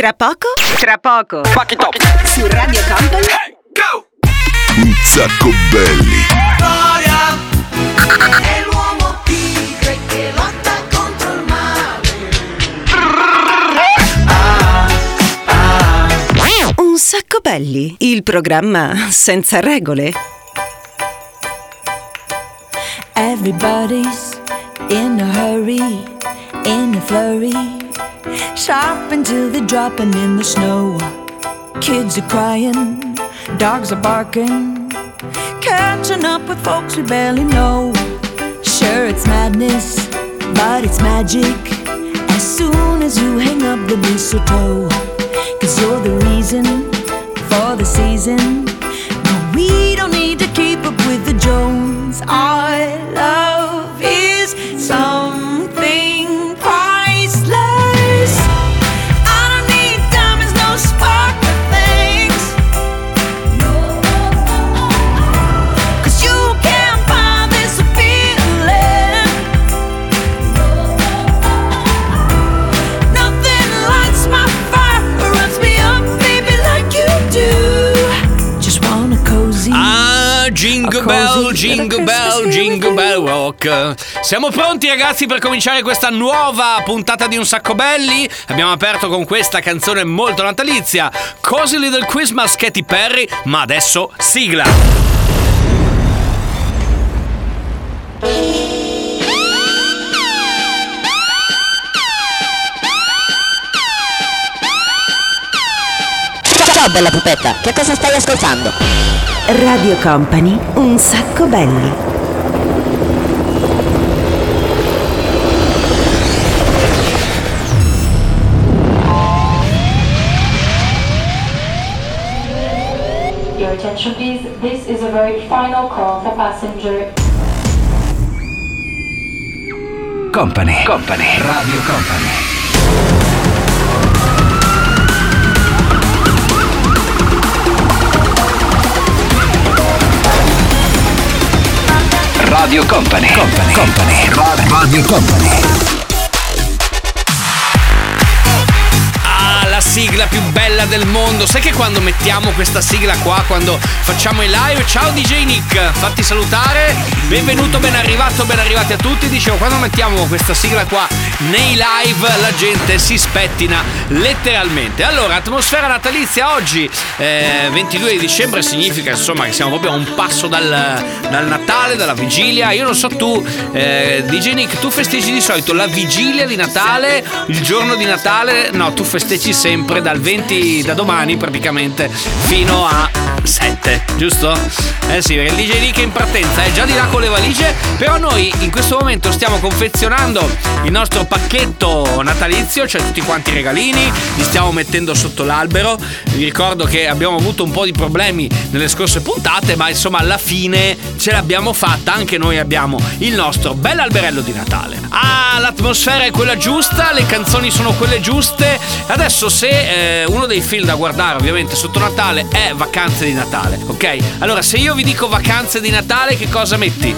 Tra poco? Tra poco. Fuck it up. Su Radio Company? Un sacco belli. È l'uomo tigre che lotta contro il male. Un sacco belli. Il programma senza regole. Everybody's in a hurry, in a flurry. Shopping till they're dropping in the snow. Kids are crying, dogs are barking. Catching up with folks we barely know. Sure, it's madness, but it's magic. As soon as you hang up the mistletoe, cause you're the reason for the season. No, we don't need to keep up with the Jones. Our love is something Jingle Bell, Jingle Bell. Rock. Siamo pronti ragazzi per cominciare questa nuova puntata di Un Sacco Belli. Abbiamo aperto con questa canzone molto natalizia, Cozy Little Christmas Katy Perry, ma adesso sigla. Bella pupetta, che cosa stai ascoltando? Radio Company, un sacco belli. Your attention please, this is a very final call for passenger Company. Company. Radio Company. Radio Company. Company. Company. Radio Company. Ah, la sigla più bella del mondo. Sai che quando mettiamo questa sigla qua, quando facciamo i live, ciao DJ Nick, fatti salutare. Benvenuto, ben arrivato, ben arrivati a tutti. Dicevo, quando mettiamo questa sigla qua nei live, la gente si spettina letteralmente. Allora, atmosfera natalizia oggi, eh, 22 di dicembre, significa insomma che siamo proprio a un passo dal, dal Natale, dalla vigilia. Io non so tu, eh, DJ Nick, tu festeggi di solito la vigilia di Natale, il giorno di Natale? No, tu festeggi sempre dal 20 da domani praticamente fino a 7, giusto? Eh sì, perché il DJ Nick è in partenza, è già di là con le valigie, però noi in questo momento stiamo confezionando il nostro pacchetto natalizio, cioè tutti quanti i regalini, li stiamo mettendo sotto l'albero. Vi ricordo che abbiamo avuto un po' di problemi nelle scorse puntate, ma insomma alla fine ce l'abbiamo fatta, anche noi abbiamo il nostro bell'alberello di Natale. Ah, l'atmosfera è quella giusta, le canzoni sono quelle giuste. Adesso se eh, uno dei film da guardare ovviamente sotto Natale è Vacanze di Natale, ok? Allora se io vi dico Vacanze di Natale che cosa metti?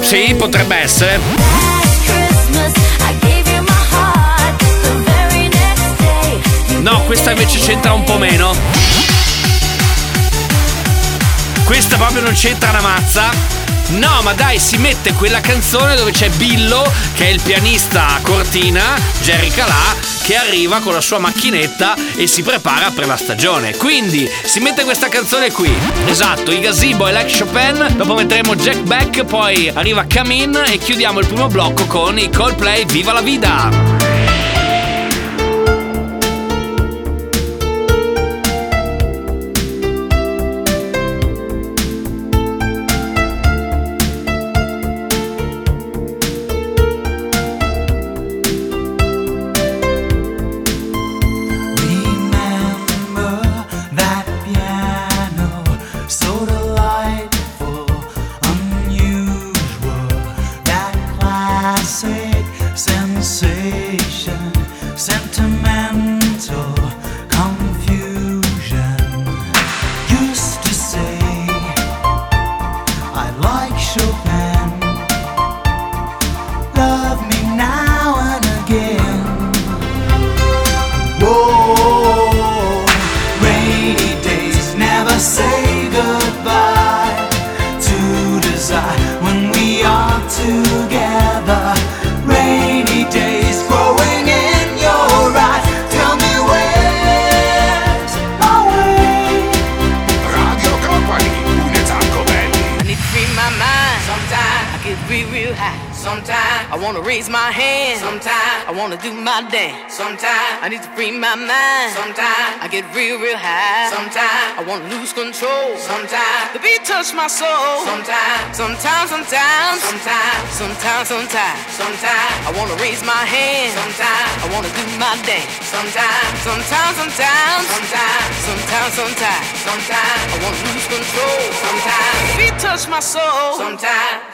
Sì, potrebbe essere. No, questa invece c'entra un po' meno. Questa proprio non c'entra una mazza. No, ma dai, si mette quella canzone dove c'è Billo, che è il pianista Cortina, Jerry Calà, che arriva con la sua macchinetta e si prepara per la stagione. Quindi si mette questa canzone qui. Esatto, i Gazebo e Like Chopin, dopo metteremo Jack Beck, poi arriva Camin e chiudiamo il primo blocco con i Coldplay Viva la Vida. Control. Sometimes the beat touch my soul. Sometimes, sometimes, sometimes, sometimes, sometimes, sometimes, sometimes I wanna raise my hand. Sometimes I wanna do my dance. Sometimes, sometimes, sometimes, sometimes, sometimes, sometimes, sometimes I wanna lose control. Sometimes the beat touch my soul. Sometimes.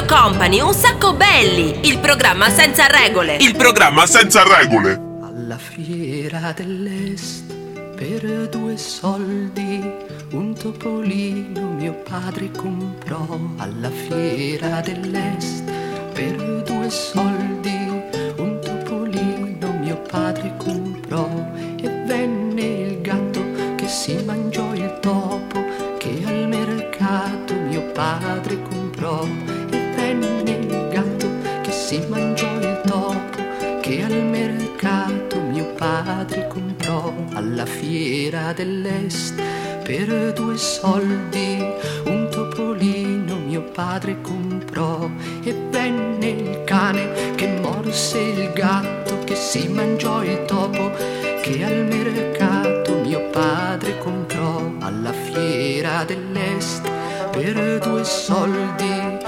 Radio Company, un sacco belli, il programma senza regole. Il programma senza regole. Alla fiera dell'est per due soldi un topolino mio padre comprò. Alla fiera dell'est per due soldi un topolino mio padre comprò. Fiera dell'est per due soldi un topolino mio padre comprò e venne il cane che morse il gatto che si mangiò il topo che al mercato mio padre comprò. Alla fiera dell'est per due soldi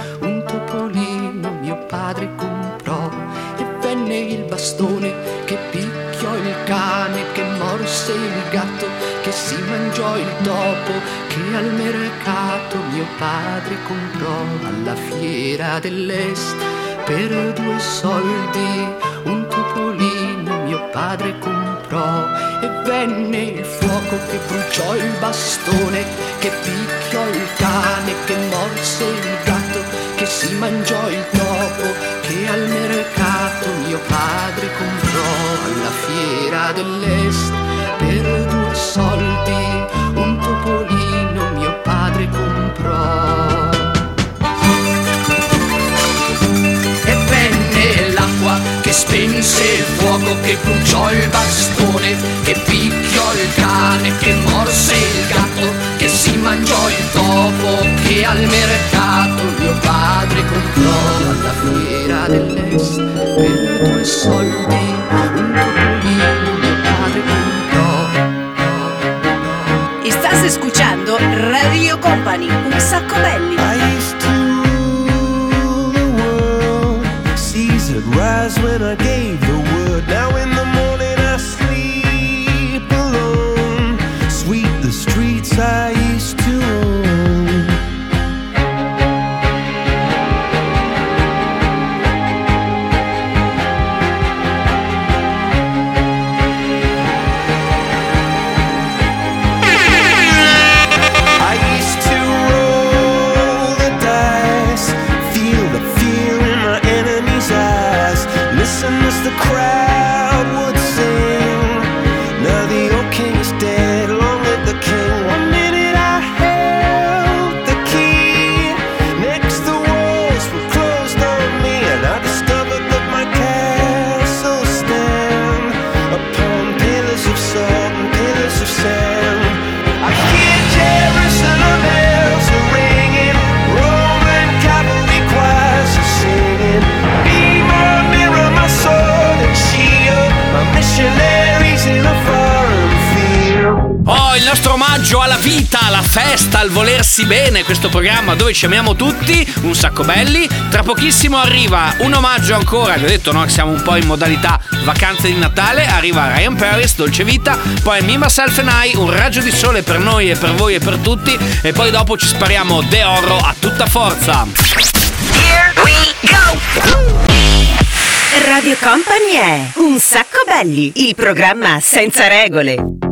mangiò il topo che al mercato mio padre comprò. Alla fiera dell'est per due soldi un topolino mio padre comprò. E venne il fuoco che bruciò il bastone che picchiò il cane che morse il gatto che si mangiò il topo che al mercato mio padre comprò. Alla fiera dell'est per due soldi un topolino mio padre comprò. E venne l'acqua che spense il fuoco che bruciò il bastone che picchiò il cane che morse il gatto che si mangiò il topo che al mercato mio padre comprò. Alla fiera dell'est per due soldi un topolino Estás escuchando Radio Company, un sacco belli. Seas had rise when I gave the word. Now in programma dove ci amiamo tutti, un sacco belli. Tra pochissimo arriva un omaggio ancora, vi ho detto no, siamo un po' in modalità vacanze di Natale, arriva Ryan Paris, Dolce Vita, poi Me, Myself and I, un raggio di sole per noi e per voi e per tutti e poi dopo ci spariamo De Oro a tutta forza. Here we go! Radio Company è Un sacco belli, il programma senza regole.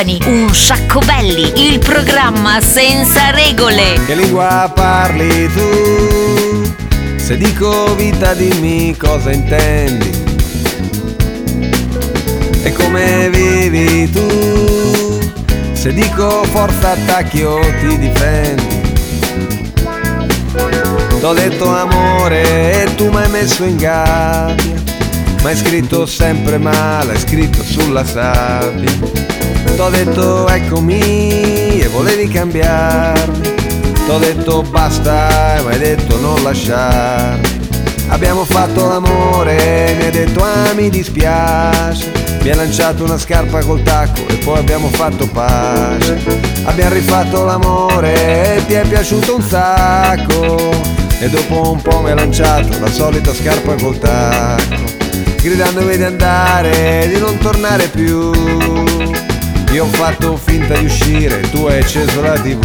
Company, un sacco belli, il programma senza regole. Che lingua parli tu? Se dico vita dimmi cosa intendi. E come vivi tu? Se dico forza attacchi o ti difendi. T'ho detto amore e tu mi hai messo in gabbia. Ma hai scritto sempre male, hai scritto sulla sabbia. T'ho detto eccomi e volevi cambiarmi. T'ho detto basta e mi hai detto non lasciarmi. Abbiamo fatto l'amore, mi hai detto ah mi dispiace. Mi hai lanciato una scarpa col tacco e poi abbiamo fatto pace. Abbiamo rifatto l'amore e ti è piaciuto un sacco. E dopo un po' mi hai lanciato la solita scarpa col tacco. Gridandomi di andare, di non tornare più. Io ho fatto finta di uscire, tu hai acceso la tv.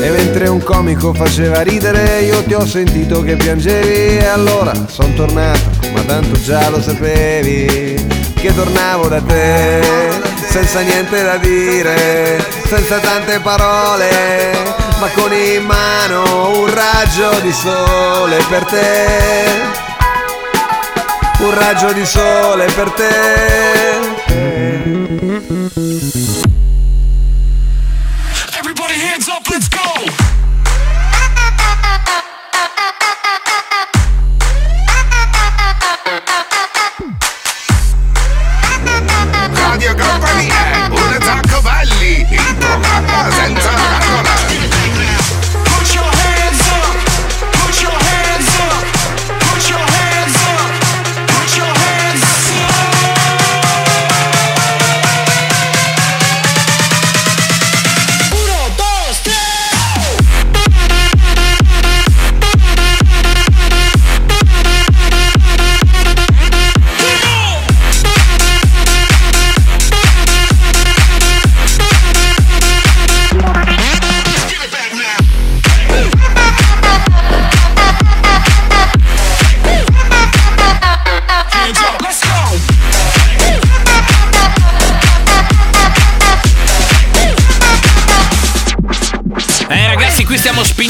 E mentre un comico faceva ridere, io ti ho sentito che piangevi. E allora son tornato, ma tanto già lo sapevi che tornavo da te. senza niente da dire, senza tante parole, ma con in mano un raggio di sole per te. Un raggio di sole per te.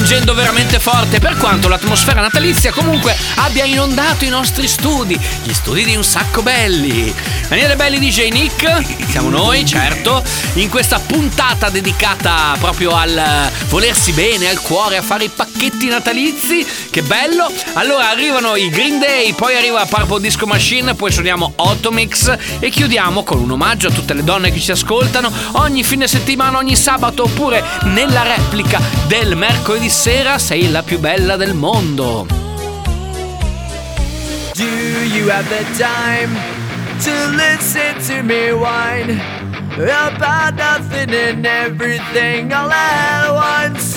Stiamo spingendo veramente forte per quanto l'atmosfera natalizia comunque abbia inondato i nostri studi, gli studi di un sacco belli. Daniele Belli DJ Nick, siamo noi, certo, in questa puntata dedicata proprio al volersi bene, al cuore, a fare i pacchetti natalizi. Che bello! Allora arrivano i Green Day, poi arriva Purple Disco Machine, poi suoniamo Automix e chiudiamo con un omaggio a tutte le donne che ci ascoltano ogni fine settimana, ogni sabato oppure nella replica del mercoledì sera sei la più bella del mondo. Do you have the time to listen to me whine about nothing and everything all at once?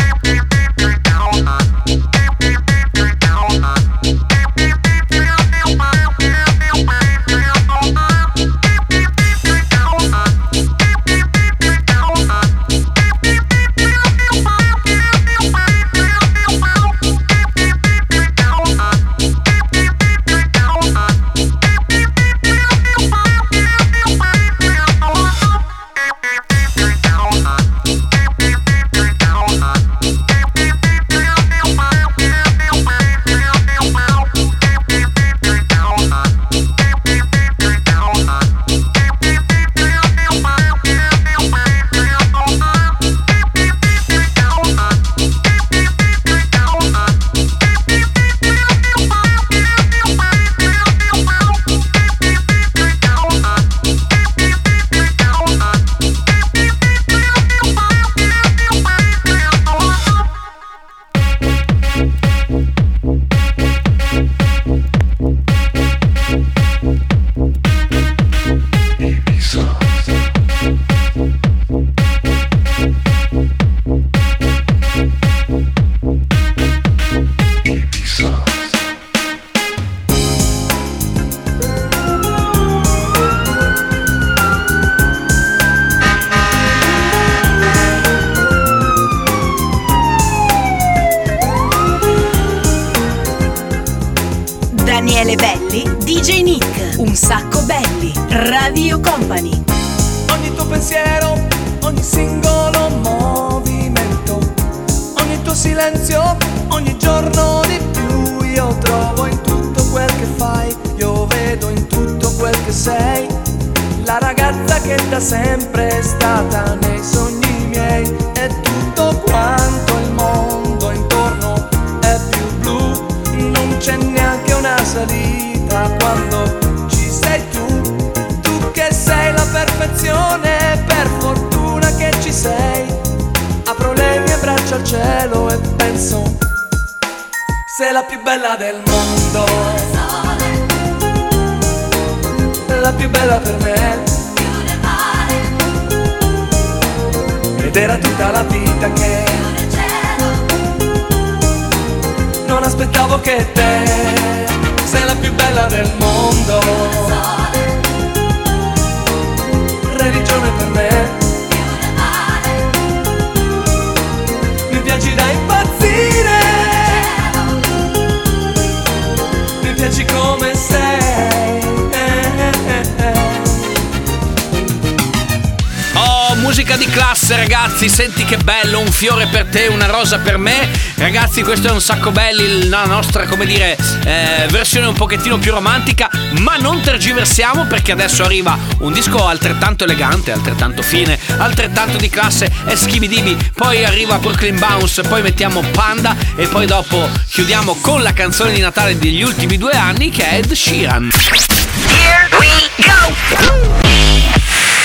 Ed era tutta la vita che non aspettavo che te sei la più bella del mondo. Religione per me. Musica di classe, ragazzi. Senti che bello, un fiore per te, una rosa per me. Ragazzi, questo è un sacco belli, la nostra, come dire, eh, versione un pochettino più romantica. Ma non tergiversiamo perché adesso arriva un disco altrettanto elegante, altrettanto fine, altrettanto di classe e schibidibi. Poi arriva Brooklyn Bounce, poi mettiamo Panda e poi dopo chiudiamo con la canzone di Natale degli ultimi due anni che è Ed Sheeran. Here we go!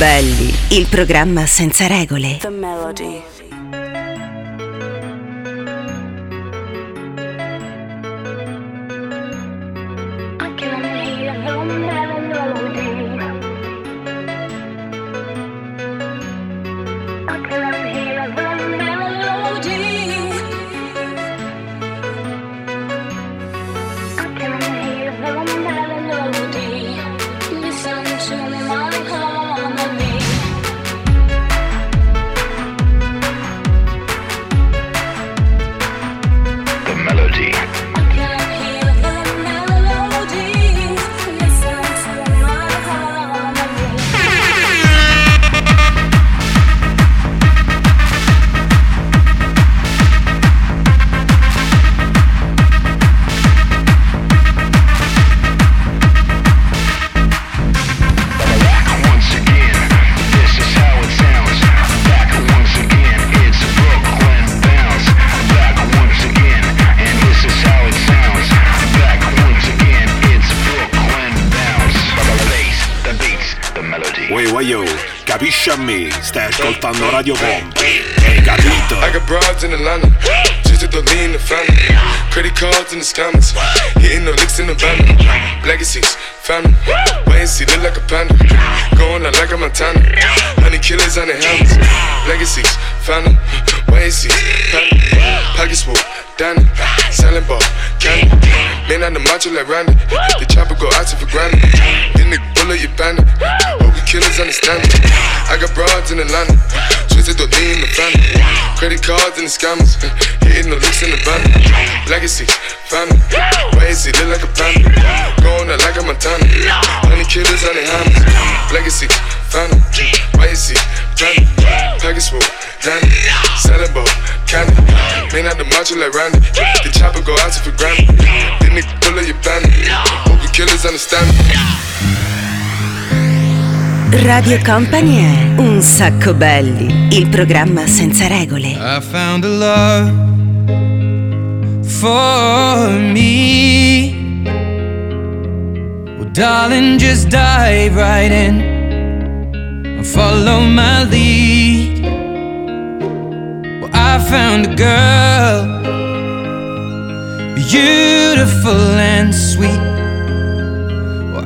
Belli, il programma senza regole. The Melody. To my capisci? Stai ascoltando Radio Company. Hai capito? I got broads in Atlanta, just to lean the family. Credit cards in the scammers, hitting the licks in the van. Legacies, family, wait and see, look like a panda. Going out like a Montana, honey killers on the helmets. Legacies, family, wait and see, family. Pockets full, Danny, selling ball, candy. Man on the macho like Randy, the chopper go out to for granted. Then the bullet you bandit, killers understand it. I got broads in Atlanta, twisted to lean the family. Credit cards and the scammers, hitting the licks in the van. Legacy, family, wait and see, look like a panda. Going out like a Montana, honey killers on the hammers. Legacy, family, wait and see, family. Package full, Danny, selling ball, candy. Man out the macho like Randy, the chopper go out to for granted. Then the bullet you bandit, hope you killers understand me. Radio Company è Un sacco belli, il programma senza regole. I found a love for me. Well, darling, just dive right in and follow my lead. Well, I found a girl, beautiful and sweet.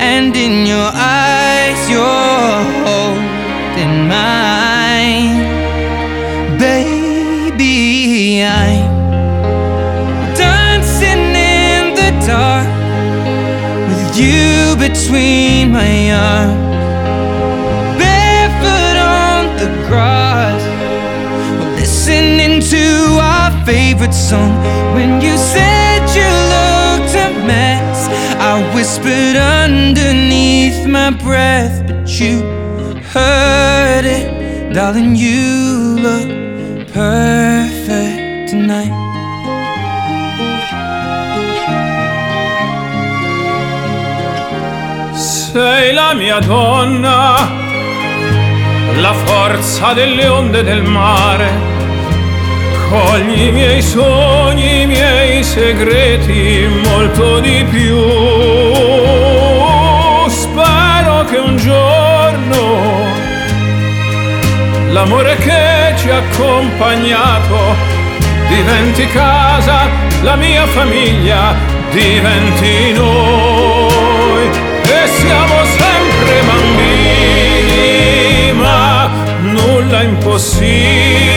and in your eyes, you're holding mine. Baby, I'm dancing in the dark with you between my arms. Barefoot on the grass, listening to our favorite song. When you said you looked a mess, I whispered underneath my breath, but you heard it. Darling, you look perfect tonight. Sei la mia donna, la forza delle onde del mare. Cogli i miei sogni, i miei segreti, molto di più. Spero che un giorno l'amore che ci ha accompagnato diventi casa, la mia famiglia diventi noi e siamo sempre bambini, ma nulla impossibile,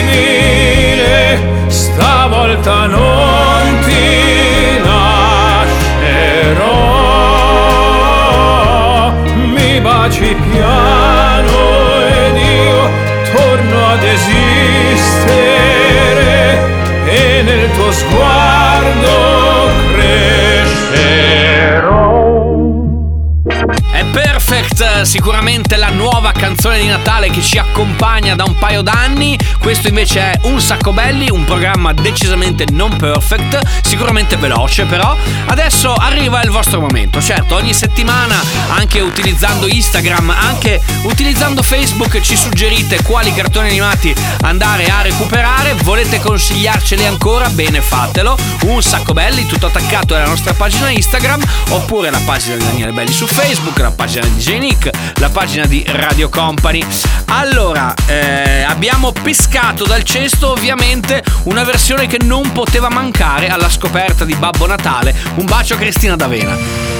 stavolta non ti lascerò, mi baci piano ed io torno ad esistere e nel tuo sguardo sicuramente la nuova canzone di Natale che ci accompagna da un paio d'anni. Questo invece è Un Sacco Belli, un programma decisamente non perfect, sicuramente veloce però. Adesso arriva il vostro momento. Certo, ogni settimana, anche utilizzando Instagram, anche utilizzando Facebook, ci suggerite quali cartoni animati andare a recuperare. Volete consigliarceli ancora? Bene, fatelo. Un Sacco Belli, tutto attaccato alla nostra pagina Instagram, oppure la pagina di Daniele Belli su Facebook, la pagina di DJ Nick, la pagina di Radio Company. Allora, eh, abbiamo pescato dal cesto ovviamente una versione che non poteva mancare alla scoperta di Babbo Natale. Un bacio a Cristina D'Avena.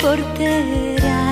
portera.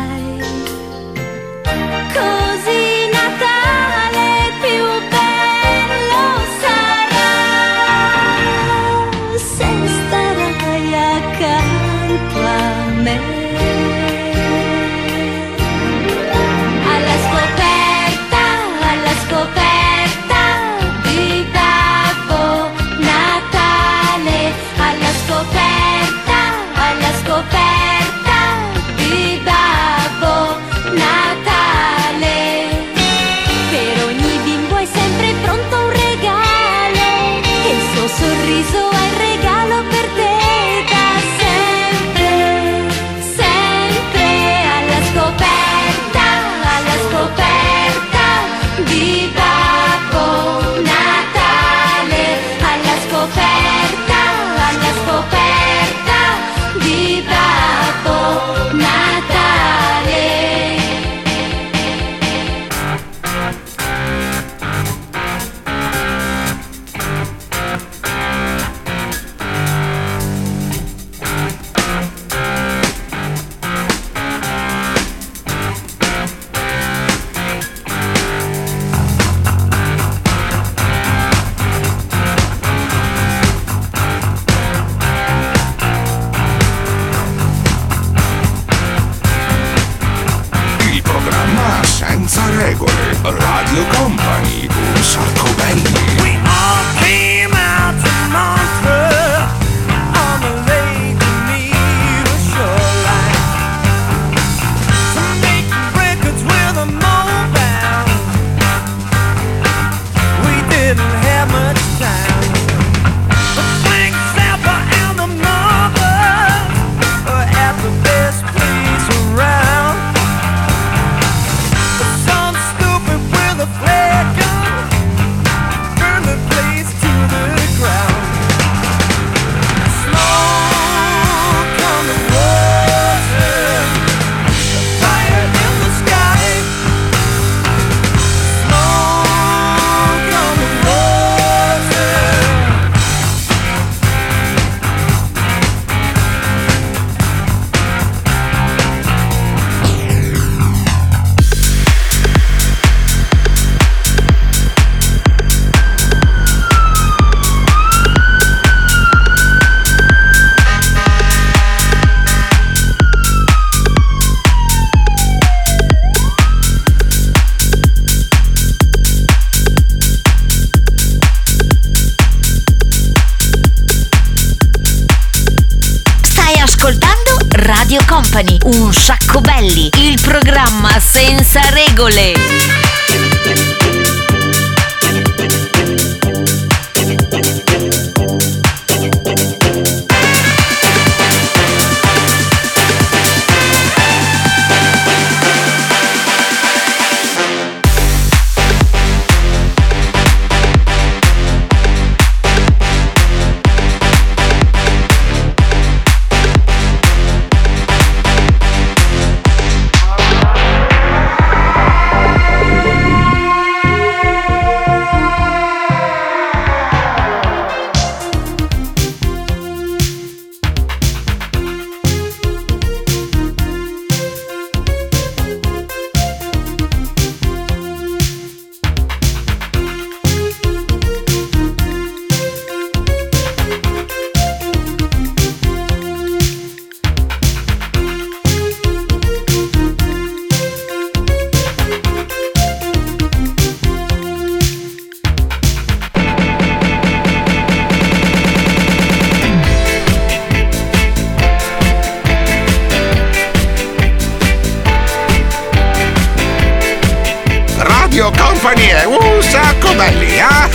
Radio Company, un sacco belli, il programma senza regole.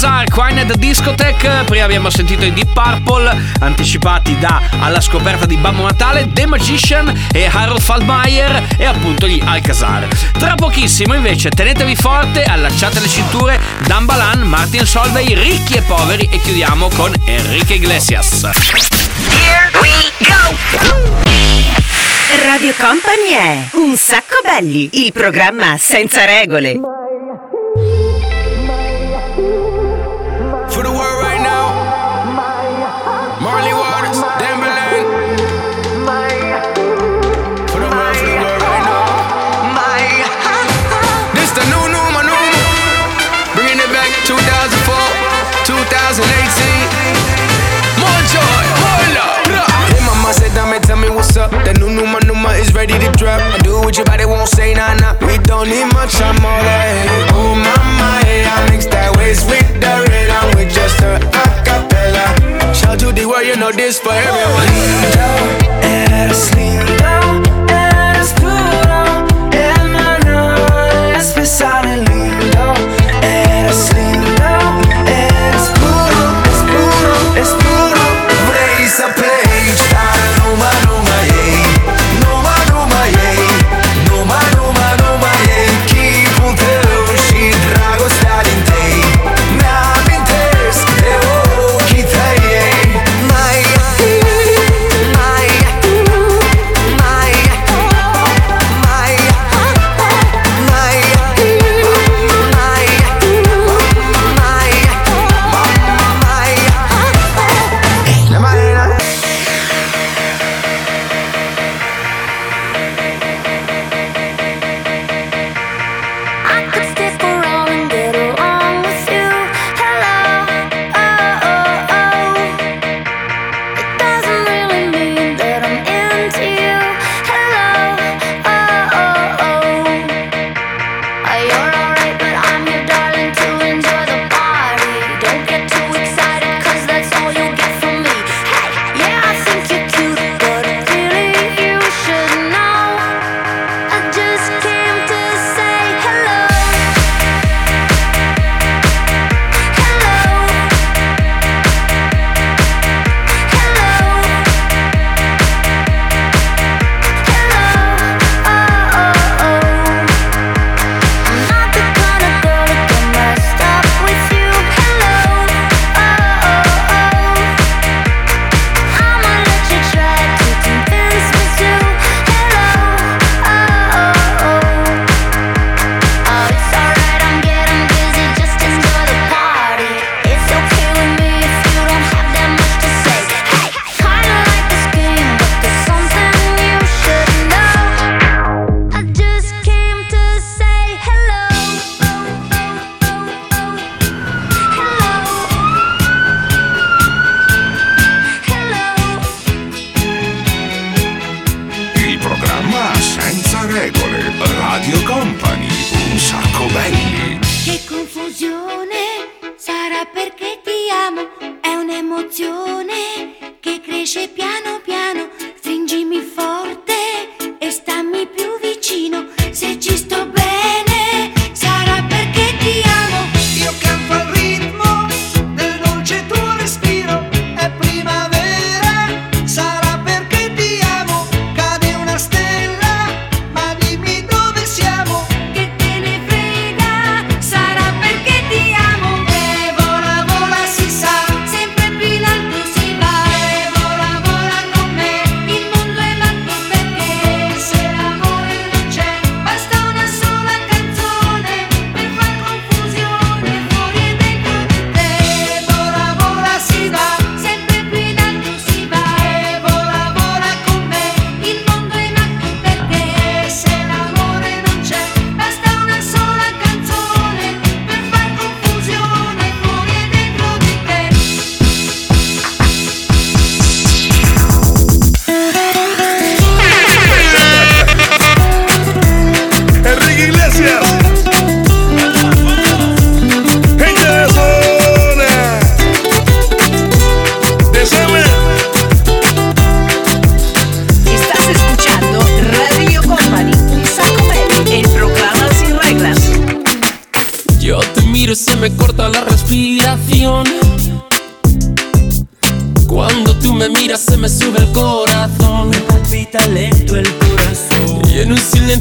Bazar, Quined Discotech. Prima abbiamo sentito i Deep Purple, anticipati da Alla scoperta di Babbo Natale, The Magician e Harold Faldmeier e appunto gli Alcazar. Tra pochissimo invece tenetevi forte, allacciate le cinture, Dan Balan, Martin Solvay, ricchi e poveri e chiudiamo con Enrique Iglesias. Here we go! Radio Company è Un sacco belli, il programma senza regole. ready to drop. I do what your body won't say, nah, nah. We don't need much, I'm all that. Oh, mama, yeah, I mix that waist with the rhythm with just a acapella. Shout to the world, you know this for everyone. Lean down and let down.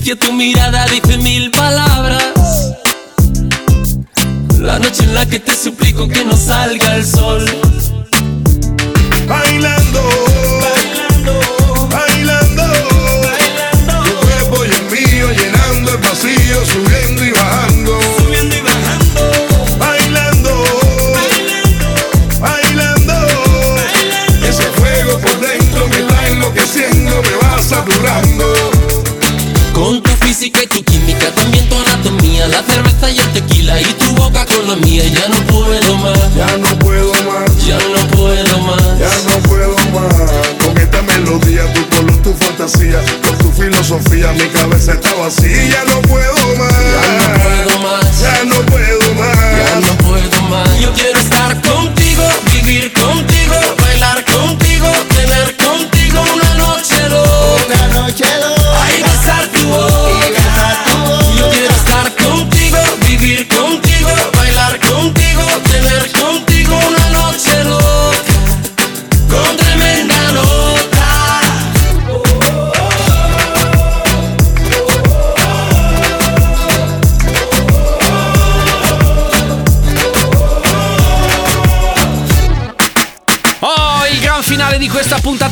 Silencio tu mirada dice mil palabras. La noche en la que te suplico que no salga el sol.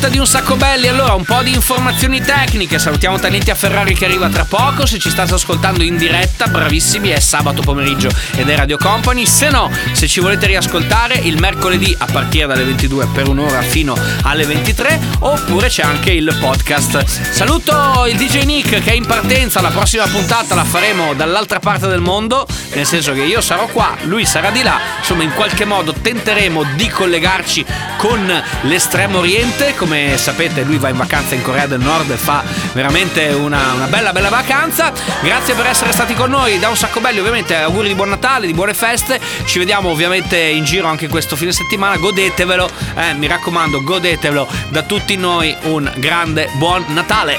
Puntata di Un Sacco Belli. Allora, un po' di informazioni tecniche. Salutiamo Talenti a Ferrari che arriva tra poco. Se ci state ascoltando in diretta, bravissimi, è sabato pomeriggio ed è Radio Company. Se no, se ci volete riascoltare, il mercoledì a partire dalle 22 per un'ora fino alle 23. Oppure c'è anche il podcast. Saluto il DJ Nick che è in partenza. La prossima puntata la faremo dall'altra parte del mondo. Nel senso che io sarò qua, lui sarà di là. Insomma, in qualche modo tenteremo di collegarci con l'estremo oriente. Come sapete, lui va in vacanza in Corea del Nord e fa veramente una, una bella, bella vacanza. Grazie per essere stati con noi. Da un sacco belli, ovviamente. Auguri di buon Natale, di buone feste. Ci vediamo ovviamente in giro anche questo fine settimana. Godetevelo, eh, mi raccomando, godetevelo. Da tutti noi un grande buon Natale.